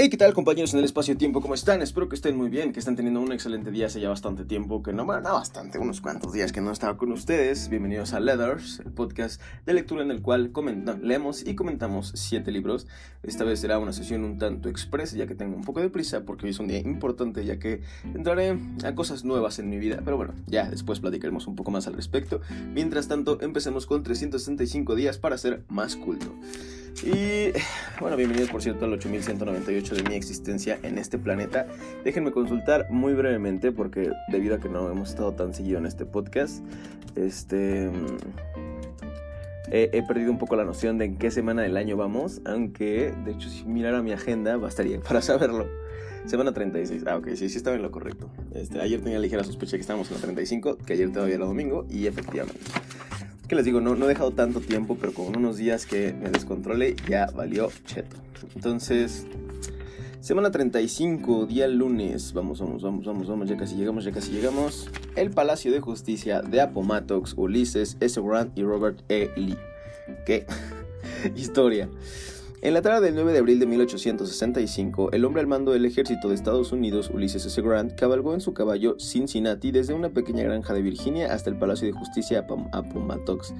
Hey, ¿qué tal compañeros en el espacio-tiempo? ¿Cómo están? Espero que estén muy bien, que estén teniendo un excelente día hace ya bastante tiempo, que no, bueno, no bastante, unos cuantos días que no estaba con ustedes. Bienvenidos a Leathers, el podcast de lectura en el cual leemos y comentamos siete libros. Esta vez será una sesión un tanto express, ya que tengo un poco de prisa, porque hoy es un día importante, ya que entraré a cosas nuevas en mi vida. Pero bueno, ya después platicaremos un poco más al respecto. Mientras tanto, empecemos con 365 días para ser más culto. Y bueno, bienvenidos por cierto al 8198 de mi existencia en este planeta. Déjenme consultar muy brevemente porque debido a que no hemos estado tan seguido en este podcast, este he, perdido un poco la noción de en qué semana del año vamos, aunque de hecho si mirara mi agenda bastaría para saberlo. Semana 36. Ah, ok, sí, sí estaba en lo correcto. Este, ayer tenía ligera sospecha que estábamos en la 35, que ayer todavía era domingo, y efectivamente que les digo, no, no he dejado tanto tiempo, pero con unos días que me descontrole ya valió cheto. Entonces, semana 35, día lunes. Vamos, vamos, vamos, vamos, vamos, ya casi llegamos, ya casi llegamos. El Palacio de Justicia de Appomattox, Ulises S. Grant y Robert E. Lee. ¿Qué? Historia. En la tarde del 9 de abril de 1865, el hombre al mando del ejército de Estados Unidos, Ulysses S. Grant, cabalgó en su caballo Cincinnati desde una pequeña granja de Virginia hasta el Palacio de Justicia Appomattox.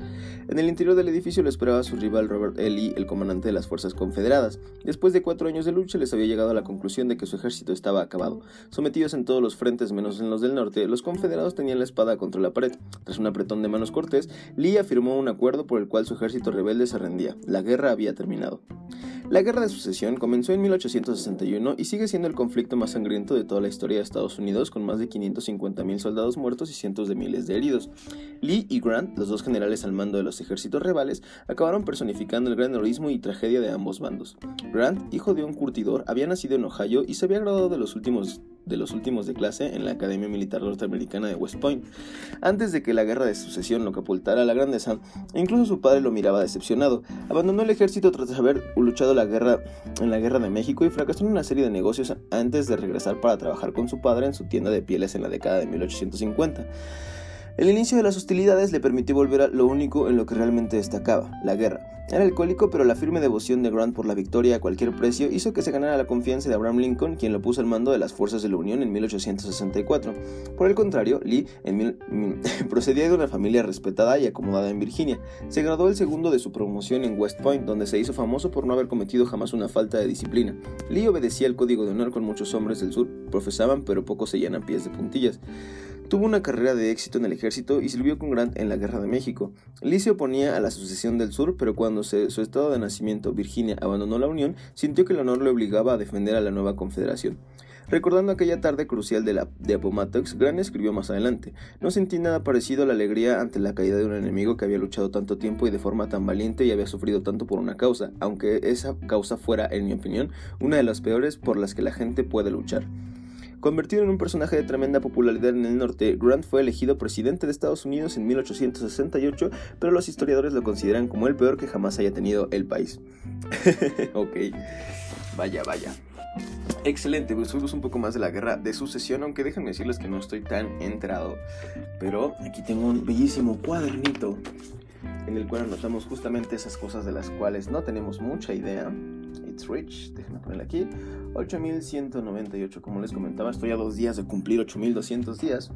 En el interior del edificio lo esperaba su rival Robert E. Lee, el comandante de las fuerzas confederadas. Después de cuatro años de lucha, les había llegado a la conclusión de que su ejército estaba acabado. Sometidos en todos los frentes menos en los del norte, los confederados tenían la espada contra la pared. Tras un apretón de manos cortés, Lee afirmó un acuerdo por el cual su ejército rebelde se rendía. La guerra había terminado. La Guerra de Sucesión comenzó en 1861 y sigue siendo el conflicto más sangriento de toda la historia de Estados Unidos, con más de 550.000 soldados muertos y cientos de miles de heridos. Lee y Grant, los dos generales al mando de los ejércitos rivales, acabaron personificando el gran heroísmo y tragedia de ambos bandos. Grant, hijo de un curtidor, había nacido en Ohio y se había graduado de los últimos de los últimos de clase en la Academia Militar Norteamericana de West Point. Antes de que la guerra de sucesión lo capultara a la grandeza, incluso su padre lo miraba decepcionado. Abandonó el ejército tras haber luchado la guerra, en la guerra de México y fracasó en una serie de negocios antes de regresar para trabajar con su padre en su tienda de pieles en la década de 1850. El inicio de las hostilidades le permitió volver a lo único en lo que realmente destacaba, la guerra. Era alcohólico, pero la firme devoción de Grant por la victoria a cualquier precio hizo que se ganara la confianza de Abraham Lincoln, quien lo puso al mando de las fuerzas de la Unión en 1864. Por el contrario, Lee procedía de una familia respetada y acomodada en Virginia. Se graduó el segundo de su promoción en West Point, donde se hizo famoso por no haber cometido jamás una falta de disciplina. Lee obedecía el código de honor con muchos hombres del sur, profesaban, pero pocos se llenan pies de puntillas. Tuvo una carrera de éxito en el ejército y sirvió con Grant en la Guerra de México. Lee se oponía a la sucesión del sur, pero cuando su estado de nacimiento, Virginia, abandonó la Unión, sintió que el honor le obligaba a defender a la nueva confederación. Recordando aquella tarde crucial de, la, de Appomattox, Grant escribió más adelante, no sentí nada parecido a la alegría ante la caída de un enemigo que había luchado tanto tiempo y de forma tan valiente y había sufrido tanto por una causa, aunque esa causa fuera, en mi opinión, una de las peores por las que la gente puede luchar. Convertido en un personaje de tremenda popularidad en el norte, Grant fue elegido presidente de Estados Unidos en 1868, pero los historiadores lo consideran como el peor que jamás haya tenido el país. ok, vaya, vaya. Excelente, pues subimos un poco más de la guerra de sucesión, aunque déjenme decirles que no estoy tan enterado. Pero aquí tengo un bellísimo cuadernito en el cual anotamos justamente esas cosas de las cuales no tenemos mucha idea. Rich, déjenme ponerle aquí. 8198, como les comentaba, estoy a dos días de cumplir 8200 días.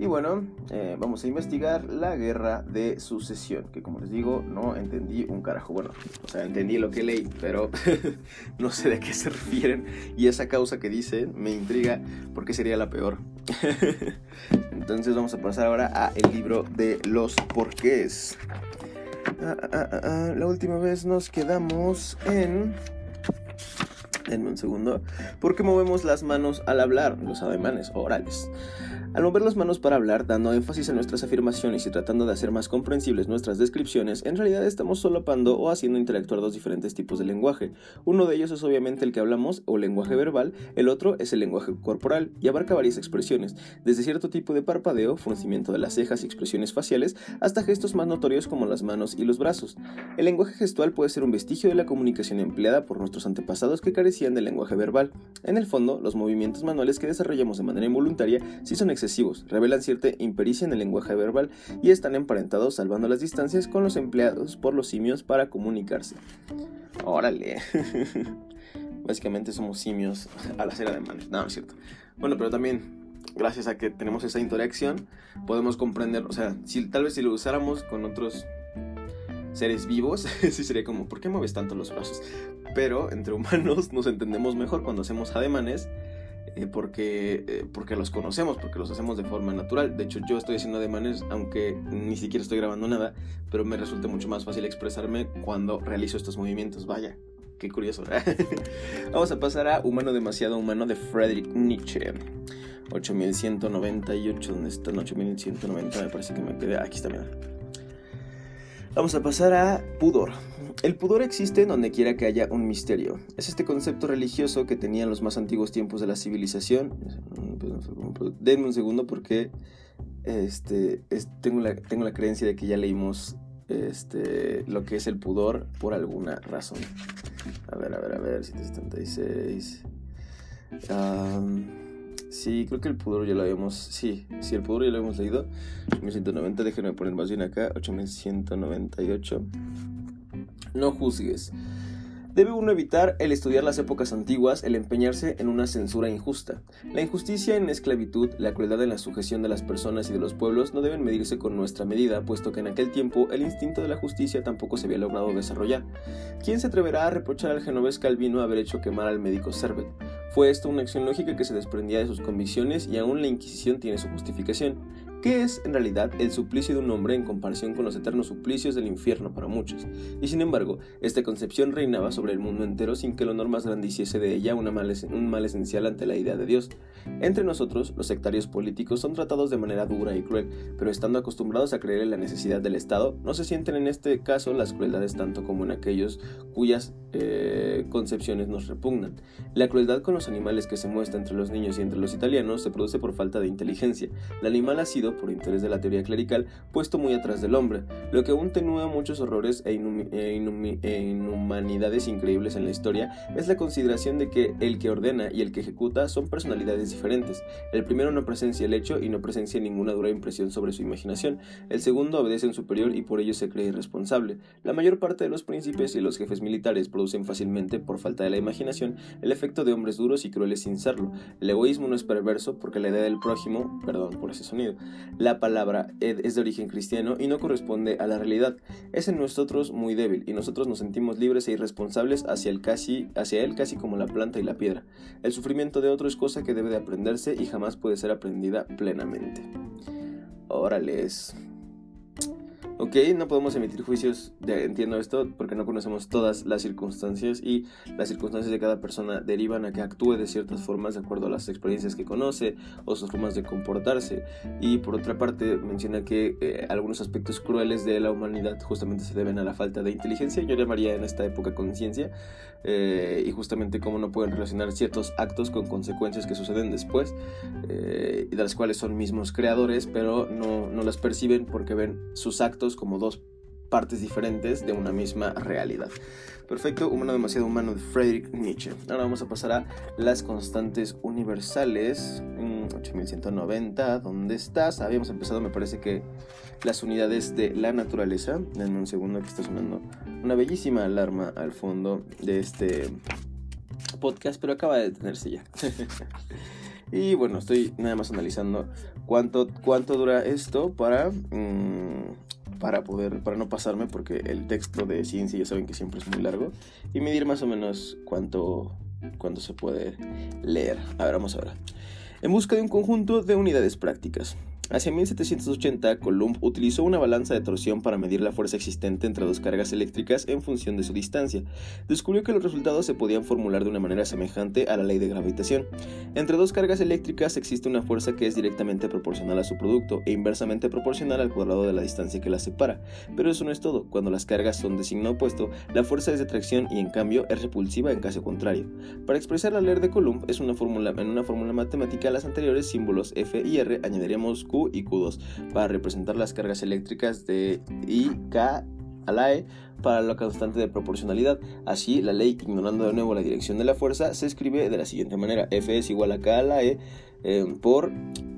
Y bueno, eh, vamos a investigar la guerra de sucesión, que como les digo, no entendí un carajo. Bueno, o sea, entendí lo que leí, pero no sé de qué se refieren. Y esa causa que dicen me intriga porque sería la peor. Entonces vamos a pasar ahora a el libro de los porqués. Ah, ah, ah, la última vez nos quedamos en denme un segundo, porque movemos las manos al hablar, los ademanes orales. Al mover las manos para hablar, dando énfasis a nuestras afirmaciones y tratando de hacer más comprensibles nuestras descripciones, en realidad estamos solapando o haciendo interactuar dos diferentes tipos de lenguaje. Uno de ellos es obviamente el que hablamos o lenguaje verbal, el otro es el lenguaje corporal y abarca varias expresiones, desde cierto tipo de parpadeo, fruncimiento de las cejas y expresiones faciales, hasta gestos más notorios como las manos y los brazos. El lenguaje gestual puede ser un vestigio de la comunicación empleada por nuestros antepasados que carecían del lenguaje verbal. En el fondo, los movimientos manuales que desarrollamos de manera involuntaria sí son excesivos, revelan cierta impericia en el lenguaje verbal y están emparentados salvando las distancias con los empleados por los simios para comunicarse. Órale. Básicamente somos simios al hacer ademanes. No, no es cierto. Bueno, pero también, gracias a que tenemos esa interacción, podemos comprender, o sea, tal vez si lo usáramos con otros seres vivos, sí sería como, ¿por qué mueves tanto los brazos? Pero entre humanos nos entendemos mejor cuando hacemos ademanes eh, porque, eh, porque los conocemos, porque los hacemos de forma natural. De hecho, yo estoy haciendo ademanes, aunque ni siquiera estoy grabando nada, pero me resulta mucho más fácil expresarme cuando realizo estos movimientos. Vaya, qué curioso. Vamos a pasar a Humano demasiado humano de Friedrich Nietzsche. 8198, ¿dónde está? 8190, me parece que me quedé. Aquí está, mira. Vamos a pasar a pudor. El pudor existe donde quiera que haya un misterio. Es este concepto religioso que tenían los más antiguos tiempos de la civilización. Denme un segundo porque este, tengo, la, tengo la creencia de que ya leímos este, lo que es el pudor por alguna razón. A ver, a ver, a ver, 776. Sí, creo que el pudor ya lo habíamos. Sí, sí, el pudor ya lo habíamos leído. 8190, déjenme poner más bien acá. 8198. No juzgues. Debe uno evitar el estudiar las épocas antiguas, el empeñarse en una censura injusta. La injusticia en la esclavitud, la crueldad en la sujeción de las personas y de los pueblos no deben medirse con nuestra medida, puesto que en aquel tiempo el instinto de la justicia tampoco se había logrado desarrollar. ¿Quién se atreverá a reprochar al genovés Calvino haber hecho quemar al médico Servet? Fue esto una acción lógica que se desprendía de sus convicciones y aún la Inquisición tiene su justificación. ¿Qué es en realidad el suplicio de un hombre en comparación con los eternos suplicios del infierno para muchos? Y sin embargo, esta concepción reinaba sobre el mundo entero sin que lo normas grande hiciese de ella una un mal esencial ante la idea de Dios. Entre nosotros, los sectarios políticos son tratados de manera dura y cruel, pero estando acostumbrados a creer en la necesidad del Estado, no se sienten en este caso las crueldades tanto como en aquellos cuyas eh, concepciones nos repugnan. La crueldad con los animales que se muestra entre los niños y entre los italianos se produce por falta de inteligencia. El animal ha sido, por interés de la teoría clerical, puesto muy atrás del hombre, lo que aún tenúa muchos horrores e, e, e inhumanidades increíbles en la historia es la consideración de que el que ordena y el que ejecuta son personalidades diferentes. El primero no presencia el hecho y no presencia ninguna dura impresión sobre su imaginación. El segundo obedece a superior y por ello se cree irresponsable. La mayor parte de los príncipes y los jefes militares producen fácilmente, por falta de la imaginación, el efecto de hombres duros y crueles sin serlo. El egoísmo no es perverso porque la idea del prójimo, perdón por ese sonido, la palabra ed es de origen cristiano y no corresponde a la realidad. Es en nosotros muy débil y nosotros nos sentimos libres e irresponsables hacia, el casi, hacia él casi como la planta y la piedra. El sufrimiento de otro es cosa que debe de aprenderse y jamás puede ser aprendida plenamente. Órale, es Ok, no podemos emitir juicios, de, entiendo esto, porque no conocemos todas las circunstancias y las circunstancias de cada persona derivan a que actúe de ciertas formas de acuerdo a las experiencias que conoce o sus formas de comportarse. Y por otra parte, menciona que eh, algunos aspectos crueles de la humanidad justamente se deben a la falta de inteligencia, yo llamaría en esta época conciencia, eh, y justamente cómo no pueden relacionar ciertos actos con consecuencias que suceden después, eh, y de las cuales son mismos creadores, pero no, no las perciben porque ven sus actos como dos partes diferentes de una misma realidad. Perfecto, humano demasiado humano de Friedrich Nietzsche. Ahora vamos a pasar a las constantes universales. 8190, mm, ¿dónde estás? Habíamos empezado, me parece que las unidades de la naturaleza. Denme un segundo que está sonando una bellísima alarma al fondo de este podcast, pero acaba de detenerse ya. y bueno, estoy nada más analizando cuánto, cuánto dura esto para... Mm, para poder, para no pasarme, porque el texto de ciencia ya saben que siempre es muy largo, y medir más o menos cuánto, cuánto se puede leer. A ver, vamos ahora. En busca de un conjunto de unidades prácticas. Hacia 1780, Coulomb utilizó una balanza de torsión para medir la fuerza existente entre dos cargas eléctricas en función de su distancia. Descubrió que los resultados se podían formular de una manera semejante a la ley de gravitación. Entre dos cargas eléctricas existe una fuerza que es directamente proporcional a su producto e inversamente proporcional al cuadrado de la distancia que las separa. Pero eso no es todo. Cuando las cargas son de signo opuesto, la fuerza es de tracción y en cambio es repulsiva en caso contrario. Para expresar la ley de Coulomb es una fórmula en una fórmula matemática a las anteriores símbolos F y R añadiremos Q y Q2 para representar las cargas eléctricas de I, K a la E para la constante de proporcionalidad. Así, la ley, ignorando de nuevo la dirección de la fuerza, se escribe de la siguiente manera. F es igual a K a la E eh, por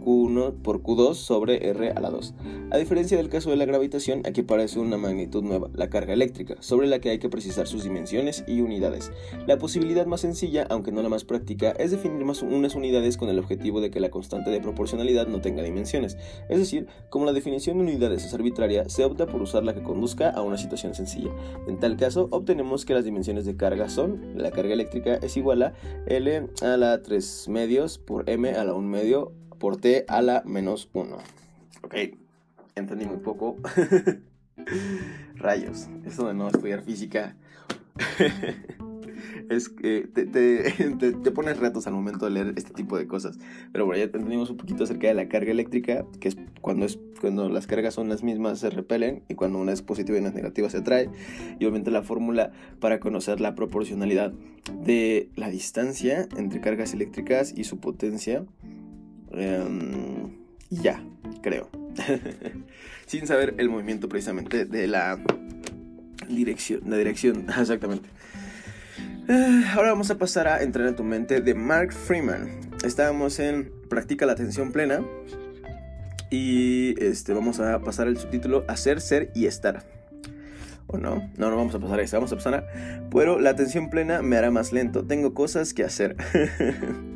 Q1 por Q2 sobre R a la 2. A diferencia del caso de la gravitación, aquí aparece una magnitud nueva, la carga eléctrica, sobre la que hay que precisar sus dimensiones y unidades. La posibilidad más sencilla, aunque no la más práctica, es definir más unas unidades con el objetivo de que la constante de proporcionalidad no tenga dimensiones. Es decir, como la definición de unidades es arbitraria, se opta por usar la que conduzca a una situación sencilla. En tal caso, obtenemos que las dimensiones de carga son, la carga eléctrica es igual a L a la 3 medios por M a la 1 medio por t a la menos 1. Ok, entendí muy poco. Rayos, eso de no estudiar física es que te, te, pones retos al momento de leer este tipo de cosas. Pero bueno, ya entendimos un poquito acerca de la carga eléctrica, que es cuando, es cuando las cargas son las mismas se repelen y cuando una es positiva y una es negativa se atrae. Y obviamente la fórmula para conocer la proporcionalidad de la distancia entre cargas eléctricas y su potencia y ya, creo. Sin saber el movimiento precisamente de la dirección. La dirección, exactamente. Eh, ahora vamos a pasar a Entrar en tu mente de Mark Freeman. Estábamos en Practica la atención plena. Y este, vamos a pasar el subtítulo Hacer, Ser y Estar. ¿O no? No, no vamos a pasar a eso. Vamos a pasar a... Pero la atención plena me hará más lento. Tengo cosas que hacer.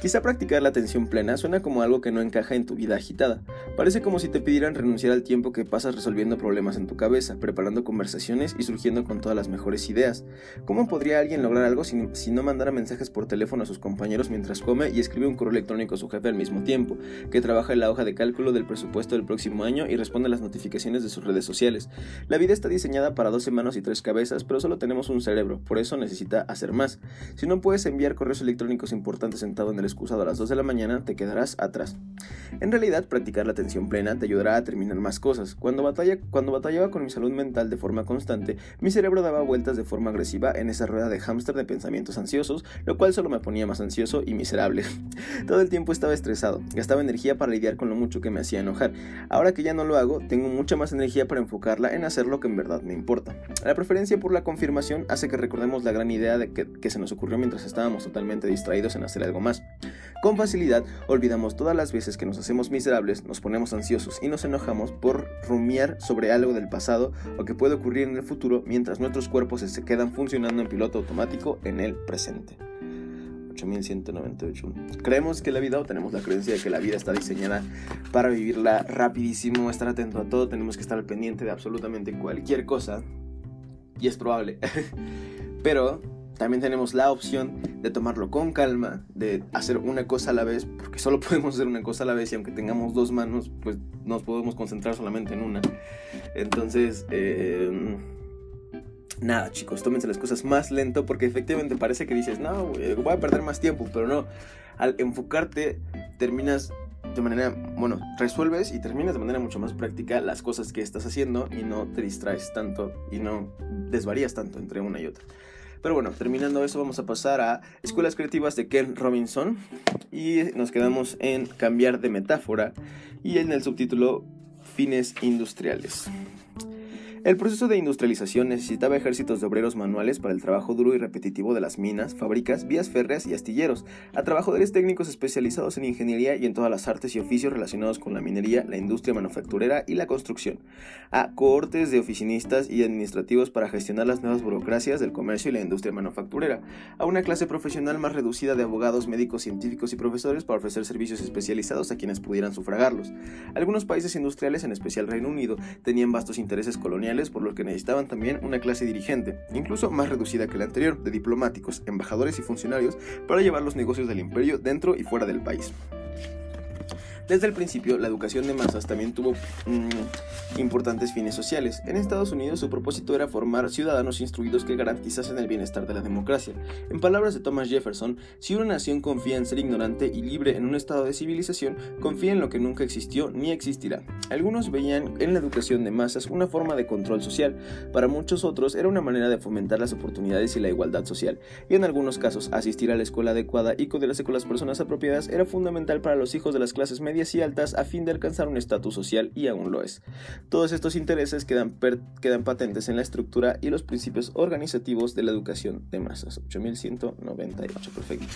Quizá practicar la atención plena suena como algo que no encaja en tu vida agitada. Parece como si te pidieran renunciar al tiempo que pasas resolviendo problemas en tu cabeza, preparando conversaciones y surgiendo con todas las mejores ideas. ¿Cómo podría alguien lograr algo si, no mandara mensajes por teléfono a sus compañeros mientras come y escribe un correo electrónico a su jefe al mismo tiempo, que trabaja en la hoja de cálculo del presupuesto del próximo año y responde a las notificaciones de sus redes sociales? La vida está diseñada para 12 manos y tres cabezas, pero solo tenemos un cerebro, por eso necesita hacer más. Si no puedes enviar correos electrónicos importantes sentado en el excusado a las 2 de la mañana, te quedarás atrás. En realidad, practicar la atención plena te ayudará a terminar más cosas. Cuando, batalla, batallaba con mi salud mental de forma constante, mi cerebro daba vueltas de forma agresiva en esa rueda de hámster de pensamientos ansiosos, lo cual solo me ponía más ansioso y miserable. Todo el tiempo estaba estresado, gastaba energía para lidiar con lo mucho que me hacía enojar. Ahora que ya no lo hago, tengo mucha más energía para enfocarla en hacer lo que en verdad me importa. La preferencia por la confirmación hace que recordemos la gran idea de que se nos ocurrió mientras estábamos totalmente distraídos en hacer algo más. Con facilidad olvidamos todas las veces que nos hacemos miserables, nos ponemos ansiosos y nos enojamos por rumiar sobre algo del pasado o que puede ocurrir en el futuro mientras nuestros cuerpos se quedan funcionando en piloto automático en el presente. 8198. Creemos que la vida, o tenemos la creencia de que la vida está diseñada para vivirla rapidísimo, estar atento a todo, tenemos que estar al pendiente de absolutamente cualquier cosa, y es probable. Pero también tenemos la opción de tomarlo con calma, de hacer una cosa a la vez, porque solo podemos hacer una cosa a la vez y aunque tengamos dos manos, pues nos podemos concentrar solamente en una. Entonces, em, nada chicos, tómense las cosas más lento porque efectivamente parece que dices, no, voy a perder más tiempo, pero no, al enfocarte terminas de manera, bueno, resuelves y terminas de manera mucho más práctica las cosas que estás haciendo y no te distraes tanto y no desvarías tanto entre una y otra. Pero bueno, terminando eso, vamos a pasar a Escuelas Creativas de Ken Robinson. Y nos quedamos en cambiar de metáfora y en el subtítulo Fines Industriales. El proceso de industrialización necesitaba ejércitos de obreros manuales para el trabajo duro y repetitivo de las minas, fábricas, vías férreas y astilleros, a trabajadores técnicos especializados en ingeniería y en todas las artes y oficios relacionados con la minería, la industria manufacturera y la construcción, a cohortes de oficinistas y administrativos para gestionar las nuevas burocracias del comercio y la industria manufacturera, a una clase profesional más reducida de abogados, médicos, científicos y profesores para ofrecer servicios especializados a quienes pudieran sufragarlos. Algunos países industriales, en especial Reino Unido, tenían vastos intereses coloniales por lo que necesitaban también una clase dirigente, incluso más reducida que la anterior, de diplomáticos, embajadores y funcionarios para llevar los negocios del imperio dentro y fuera del país. Desde el principio, la educación de masas también tuvo mm, importantes fines sociales. En Estados Unidos, su propósito era formar ciudadanos instruidos que garantizasen el bienestar de la democracia. En palabras de Thomas Jefferson, si una nación confía en ser ignorante y libre en un estado de civilización, confía en lo que nunca existió ni existirá. Algunos veían en la educación de masas una forma de control social, para muchos otros era una manera de fomentar las oportunidades y la igualdad social, y en algunos casos asistir a la escuela adecuada y con las personas apropiadas era fundamental para los hijos de las clases medias y altas a fin de alcanzar un estatus social y aún lo es. Todos estos intereses quedan, quedan patentes en la estructura y los principios organizativos de la educación de masas. 8198, perfecto.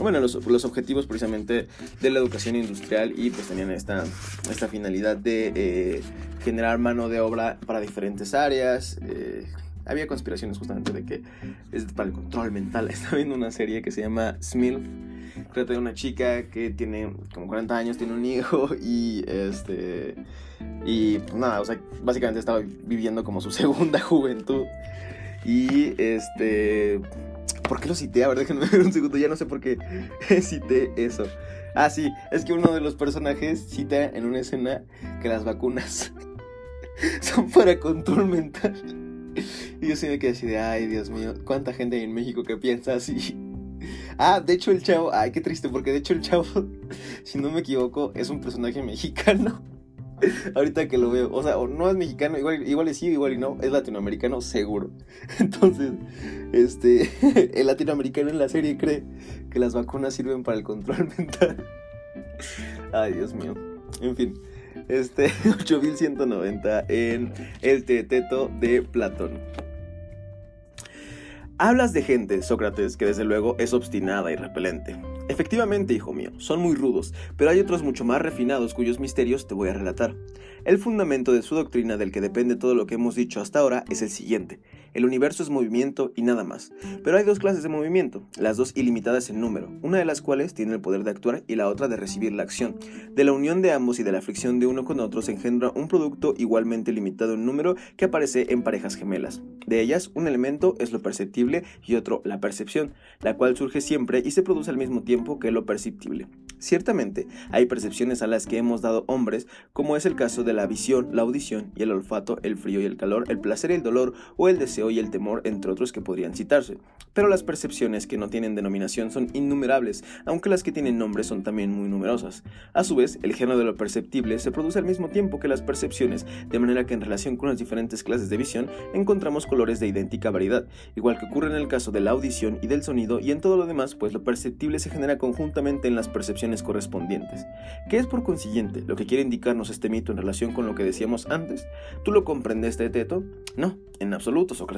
Bueno, los, los objetivos precisamente de la educación industrial y pues tenían esta, esta finalidad de eh, generar mano de obra para diferentes áreas. Eh, había conspiraciones justamente de que es para el control mental. Estaba viendo una serie que se llama Smilf. Trata de una chica que tiene como 40 años, tiene un hijo y este. Y pues nada, o sea, básicamente estaba viviendo como su segunda juventud. Y este. ¿Por qué lo cité? A ver, déjenme ver un segundo, ya no sé por qué cité eso. Ah, sí, es que uno de los personajes cita en una escena que las vacunas son para control mental. Y yo sí me quedé así de, ay, Dios mío, ¿cuánta gente hay en México que piensa así? Ah, de hecho el chavo, ay, qué triste, porque de hecho el chavo, si no me equivoco, es un personaje mexicano. Ahorita que lo veo, o sea, no es mexicano, igual, igual sí, igual y no, es latinoamericano, seguro. Entonces, este, el latinoamericano en la serie cree que las vacunas sirven para el control mental. Ay, Dios mío. En fin. Este 8190 en el Teteto de Platón. Hablas de gente, Sócrates, que desde luego es obstinada y repelente. Efectivamente, hijo mío, son muy rudos, pero hay otros mucho más refinados cuyos misterios te voy a relatar. El fundamento de su doctrina del que depende todo lo que hemos dicho hasta ahora es el siguiente. El universo es movimiento y nada más. Pero hay dos clases de movimiento, las dos ilimitadas en número, una de las cuales tiene el poder de actuar y la otra de recibir la acción. De la unión de ambos y de la fricción de uno con otro se engendra un producto igualmente limitado en número que aparece en parejas gemelas. De ellas, un elemento es lo perceptible y otro la percepción, la cual surge siempre y se produce al mismo tiempo que lo perceptible. Ciertamente, hay percepciones a las que hemos dado hombres, como es el caso de la visión, la audición y el olfato, el frío y el calor, el placer y el dolor o el deseo y el temor, entre otros que podrían citarse. Pero las percepciones que no tienen denominación son innumerables, aunque las que tienen nombre son también muy numerosas. A su vez, el género de lo perceptible se produce al mismo tiempo que las percepciones, de manera que en relación con las diferentes clases de visión encontramos colores de idéntica variedad, igual que ocurre en el caso de la audición y del sonido y en todo lo demás, pues lo perceptible se genera conjuntamente en las percepciones correspondientes. ¿Qué es por consiguiente lo que quiere indicarnos este mito en relación con lo que decíamos antes? ¿Tú lo comprendes, Teto? No, en absoluto, Sócrates.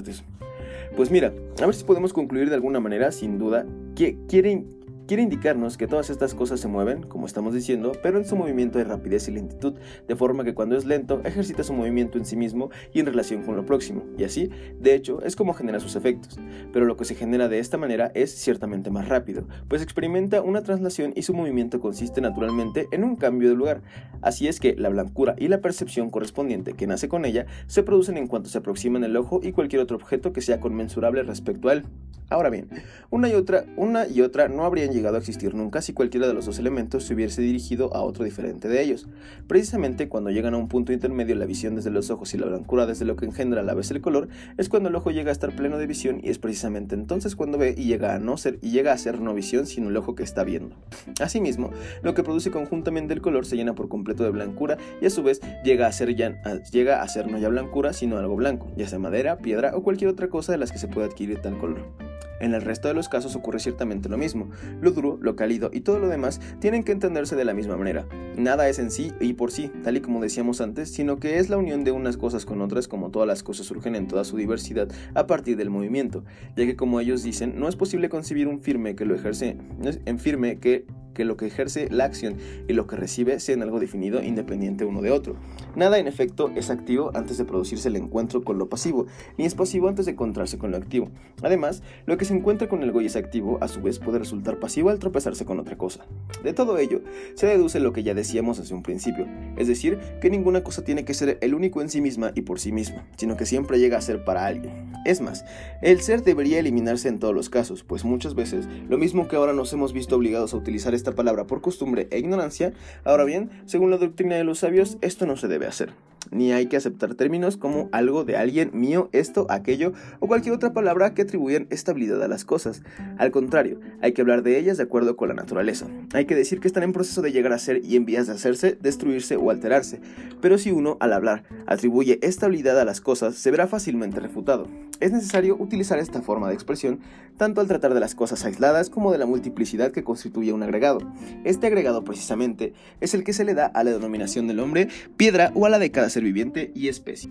Pues mira, a ver si podemos concluir de alguna manera, sin duda, que quieren Quiere indicarnos que todas estas cosas se mueven, como estamos diciendo, pero en su movimiento hay rapidez y lentitud, de forma que cuando es lento ejercita su movimiento en sí mismo y en relación con lo próximo, y así, de hecho, es como genera sus efectos. Pero lo que se genera de esta manera es ciertamente más rápido, pues experimenta una traslación y su movimiento consiste naturalmente en un cambio de lugar. Así es que la blancura y la percepción correspondiente que nace con ella se producen en cuanto se aproximan el ojo y cualquier otro objeto que sea conmensurable respecto a él. Ahora bien, una y otra, una y otra no habrían llegado a existir nunca si cualquiera de los dos elementos se hubiese dirigido a otro diferente de ellos. Precisamente cuando llegan a un punto intermedio la visión desde los ojos y la blancura desde lo que engendra a la vez el color, es cuando el ojo llega a estar pleno de visión y es precisamente entonces cuando ve y llega a no ser y llega a ser no visión sino el ojo que está viendo. Asimismo, lo que produce conjuntamente el color se llena por completo de blancura y a su vez llega a ser llega a ser no ya blancura sino algo blanco, ya sea madera, piedra o cualquier otra cosa de las que se puede adquirir tal color. En el resto de los casos ocurre ciertamente lo mismo. Lo duro, lo cálido y todo lo demás tienen que entenderse de la misma manera. Nada es en sí y por sí, tal y como decíamos antes, sino que es la unión de unas cosas con otras como todas las cosas surgen en toda su diversidad a partir del movimiento, ya que como ellos dicen, no es posible concebir un firme que lo ejerce, en firme que que lo que ejerce la acción y lo que recibe sean algo definido independiente uno de otro. Nada en efecto es activo antes de producirse el encuentro con lo pasivo, ni es pasivo antes de encontrarse con lo activo. Además, lo que se encuentra con el es activo a su vez puede resultar pasivo al tropezarse con otra cosa. De todo ello, se deduce lo que ya decíamos hace un principio, es decir, que ninguna cosa tiene que ser el único en sí misma y por sí misma, sino que siempre llega a ser para alguien. Es más, el ser debería eliminarse en todos los casos, pues muchas veces, lo mismo que ahora nos hemos visto obligados a utilizar esta palabra por costumbre e ignorancia, ahora bien, según la doctrina de los sabios, esto no se debe hacer ni hay que aceptar términos como algo de alguien, mío, esto, aquello o cualquier otra palabra que atribuyan estabilidad a las cosas. Al contrario, hay que hablar de ellas de acuerdo con la naturaleza. Hay que decir que están en proceso de llegar a ser y en vías de hacerse, destruirse o alterarse. Pero si uno, al hablar, atribuye estabilidad a las cosas, se verá fácilmente refutado. es necesario utilizar esta forma de expresión tanto al tratar de las cosas aisladas como de la multiplicidad que constituye un agregado. Este agregado precisamente es el que se le da a la denominación del hombre, piedra o a la de cada ser viviente y especie.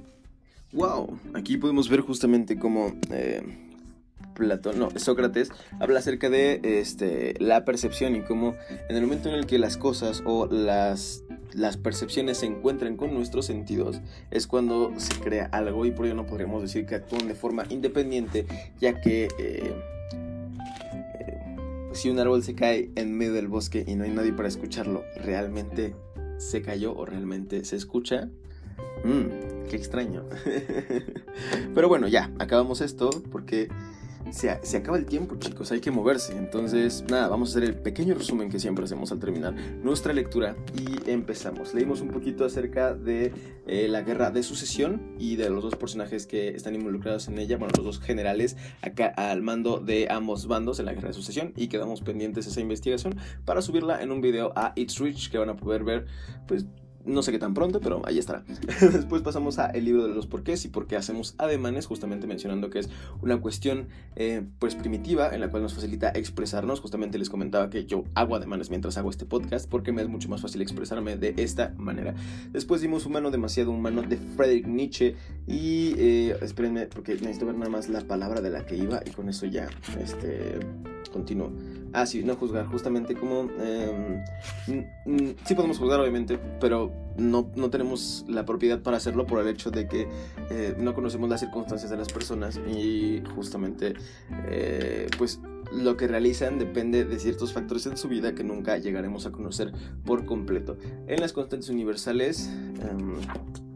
¡Wow! Aquí podemos ver justamente cómo... Eh, Platón, no, Sócrates habla acerca de este, la percepción y cómo en el momento en el que las cosas o las, las percepciones se encuentran con nuestros sentidos es cuando se crea algo y por ello no podríamos decir que actúan de forma independiente ya que eh, eh, si un árbol se cae en medio del bosque y no hay nadie para escucharlo, ¿realmente se cayó o realmente se escucha? Mmm, qué extraño. Pero bueno, ya, acabamos esto porque se, acaba el tiempo, chicos, hay que moverse. Entonces, nada, vamos a hacer el pequeño resumen que siempre hacemos al terminar nuestra lectura y empezamos. Leímos un poquito acerca de eh, la guerra de sucesión y de los dos personajes que están involucrados en ella, bueno, los dos generales acá al mando de ambos bandos en la guerra de sucesión y quedamos pendientes de esa investigación para subirla en un video a It's Rich que van a poder ver, pues no sé qué tan pronto, pero ahí estará. Después pasamos a el libro de los porqués y por qué hacemos ademanes, justamente mencionando que es una cuestión eh, pues primitiva en la cual nos facilita expresarnos. Justamente les comentaba que yo hago ademanes mientras hago este podcast porque me es mucho más fácil expresarme de esta manera. Después dimos Humano demasiado humano de Friedrich Nietzsche y eh, espérenme porque necesito ver nada más la palabra de la que iba y con eso ya este continúo. Ah, sí, no juzgar, justamente como... Eh, sí podemos juzgar, obviamente, pero no, no, tenemos la propiedad para hacerlo por el hecho de que eh, no conocemos las circunstancias de las personas y justamente, eh, pues lo que realizan depende de ciertos factores en su vida que nunca llegaremos a conocer por completo. En las constantes universales... Em,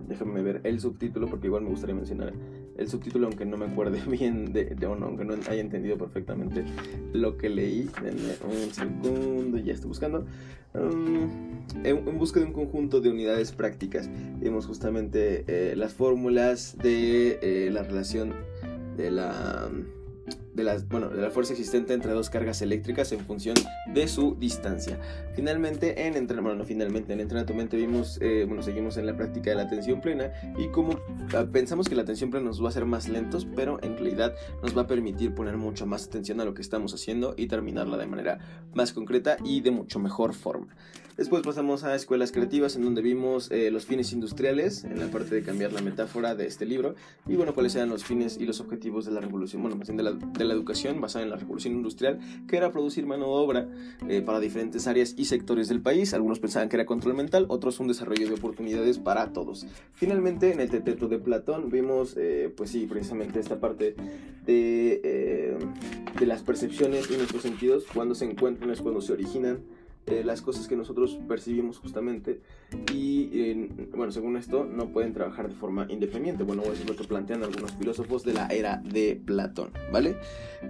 déjame ver el subtítulo porque igual me gustaría mencionar el subtítulo aunque no me acuerde bien de, o no, aunque no haya entendido perfectamente lo que leí. Denme un segundo, ya estoy buscando. Um, en, busca de un conjunto de unidades prácticas. Vimos justamente eh, las fórmulas de eh, la relación de la de la, bueno, de la fuerza existente entre dos cargas eléctricas en función de su distancia. Finalmente, en entrenamiento, bueno, no finalmente, en entrenamiento vimos, eh, bueno, seguimos en la práctica de la atención plena y como ah, pensamos que la atención plena nos va a hacer más lentos, pero en realidad nos va a permitir poner mucho más atención a lo que estamos haciendo y terminarla de manera más concreta y de mucho mejor forma. Después pasamos a escuelas creativas en donde vimos eh, los fines industriales, en la parte de cambiar la metáfora de este libro, y bueno, cuáles eran los fines y los objetivos de la revolución, bueno, más bien de la, educación basada en la revolución industrial, que era producir mano de obra eh, para diferentes áreas y sectores del país. Algunos pensaban que era control mental, otros un desarrollo de oportunidades para todos. Finalmente, en el Teteto de Platón vimos, eh, pues sí, precisamente esta parte de, de las percepciones y nuestros sentidos, cuando se encuentran es cuando se originan las cosas que nosotros percibimos justamente y bueno, según esto no pueden trabajar de forma independiente. Bueno, eso es lo que plantean algunos filósofos de la era de Platón, ¿vale?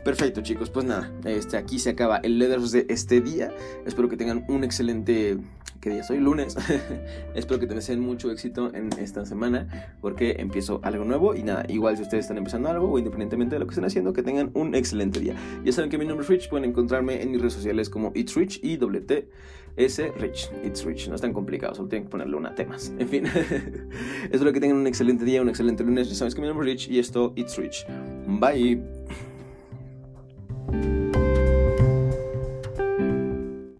Perfecto, chicos, pues nada, este, aquí se acaba el Letters de este día. Espero que tengan un excelente ¿Qué día soy? Lunes. Espero que te deseen mucho éxito en esta semana porque empiezo algo nuevo y nada, igual si ustedes están empezando algo o independientemente de lo que estén haciendo, que tengan un excelente día. Ya saben que mi nombre es Rich, pueden encontrarme en mis redes sociales como It's Rich y WT. S Rich, It's Rich, no es tan complicado, solo tienen que ponerle una temas. En fin, espero que tengan un excelente día, un excelente lunes. Ya sabes que mi nombre es Rich y esto It's Rich. Bye.